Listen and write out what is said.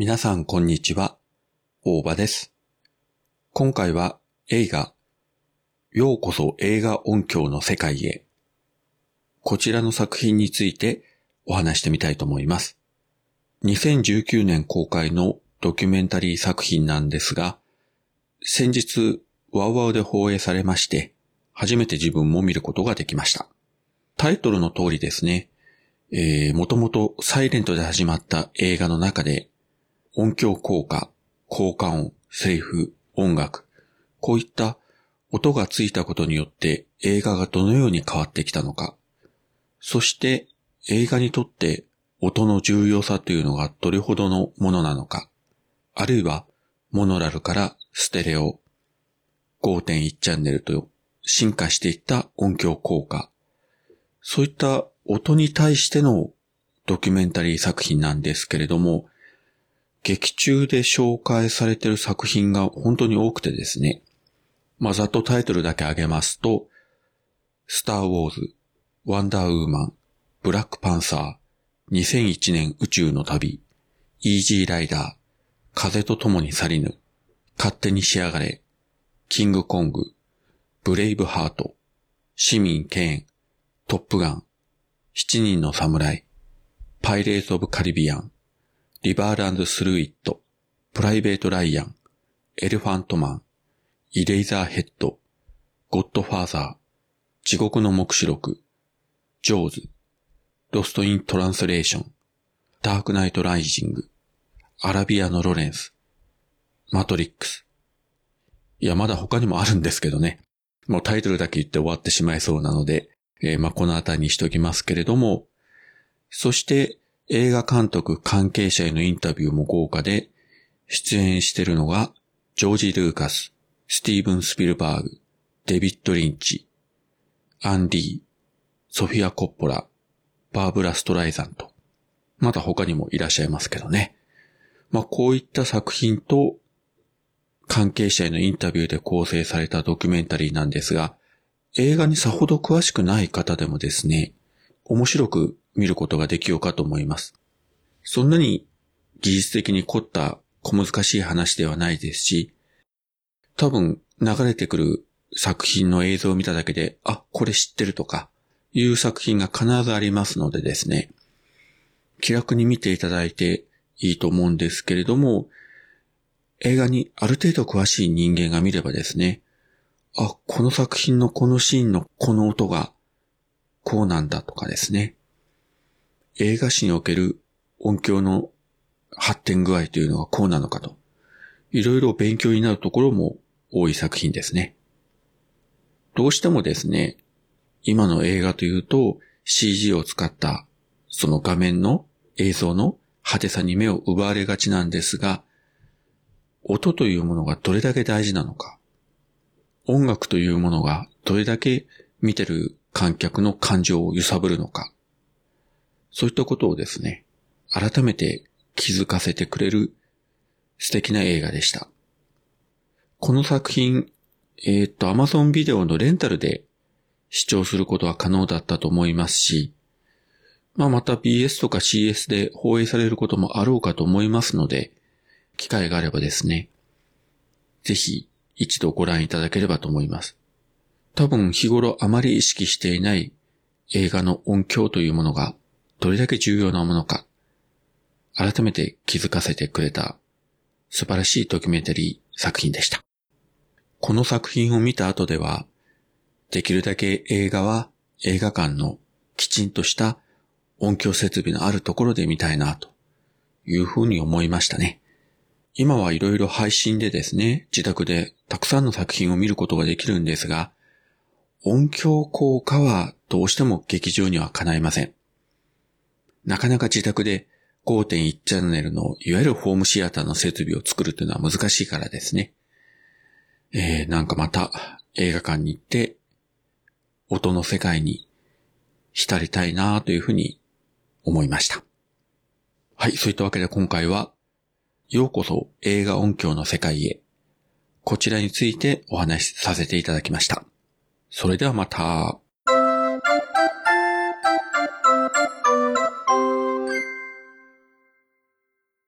皆さんこんにちは、大場です。今回は映画、ようこそ映画音響の世界へ。こちらの作品についてお話してみたいと思います。2019年公開のドキュメンタリー作品なんですが、先日、ワウワウで放映されまして、初めて自分も見ることができました。タイトルの通りですね、えー、もともとサイレントで始まった映画の中で、音響効果、効果音、セリフ、音楽、こういった音がついたことによって映画がどのように変わってきたのか、そして映画にとって音の重要さというのがどれほどのものなのか、あるいはモノラルからステレオ、5.1チャンネルと進化していった音響効果、そういった音に対してのドキュメンタリー作品なんですけれども、劇中で紹介されている作品が本当に多くてですね。まあ、ざっとタイトルだけ挙げますと、スター・ウォーズ、ワンダーウーマン、ブラックパンサー、2001年宇宙の旅、イージーライダー、風と共に去りぬ、勝手に仕上がれ、キングコング、ブレイブハート、市民ケーン、トップガン、七人の侍、パイレーツ・オブ・カリビアン、リバー・ランズ・スルー・イット、プライベート・ライアン、エレファントマン、イレイザーヘッド、ゴッドファーザー、地獄の黙示録、ジョーズ、ロスト・イン・トランスレーション、ダークナイト・ライジング、アラビアのロレンス、マトリックス。いや、まだ他にもあるんですけどね。もうタイトルだけ言って終わってしまいそうなので、えー、まあ、このあたりにしときますけれども、そして映画監督関係者へのインタビューも豪華で、出演しているのが、ジョージ・ルーカス、スティーブン・スピルバーグ、デビッド・リンチ、アンディ、ソフィア・コッポラ、バーブラ・ストライザンと、また他にもいらっしゃいますけどね。まあ、こういった作品と、関係者へのインタビューで構成されたドキュメンタリーなんですが、映画にさほど詳しくない方でもですね、面白く見ることができようかと思います。そんなに技術的に凝った小難しい話ではないですし、多分流れてくる作品の映像を見ただけで、あ、これ知ってるとか、いう作品が必ずありますのでですね、気楽に見ていただいていいと思うんですけれども、映画にある程度詳しい人間が見ればですね、あ、この作品のこのシーンのこの音がこうなんだとかですね。映画史における音響の発展具合というのがこうなのかと。いろいろ勉強になるところも多い作品ですね。どうしてもですね、今の映画というと CG を使ったその画面の映像の派手さに目を奪われがちなんですが、音というものがどれだけ大事なのか。音楽というものがどれだけ見てる観客の感情を揺さぶるのか。そういったことをですね、改めて気づかせてくれる素敵な映画でした。この作品、えっ、と、Amazon ビデオのレンタルで視聴することは可能だったと思いますし、まあ、また BS とか CS で放映されることもあろうかと思いますので、機会があればですね、ぜひ一度ご覧いただければと思います。多分日頃あまり意識していない映画の音響というものがどれだけ重要なものか、改めて気づかせてくれた素晴らしいドキュメンタリー作品でした。この作品を見た後では、できるだけ映画は映画館のきちんとした音響設備のあるところで見たいなというふうに思いましたね。今はいろいろ配信でですね、自宅でたくさんの作品を見ることができるんですが、音響効果はどうしても劇場には叶いません。なかなか自宅で5.1チャンネルのいわゆるホームシアターの設備を作るというのは難しいからですね。えー、なんかまた映画館に行って音の世界に浸りたいなというふうに思いました。はい、そういったわけで今回はようこそ映画音響の世界へ。こちらについてお話しさせていただきました。それではまた。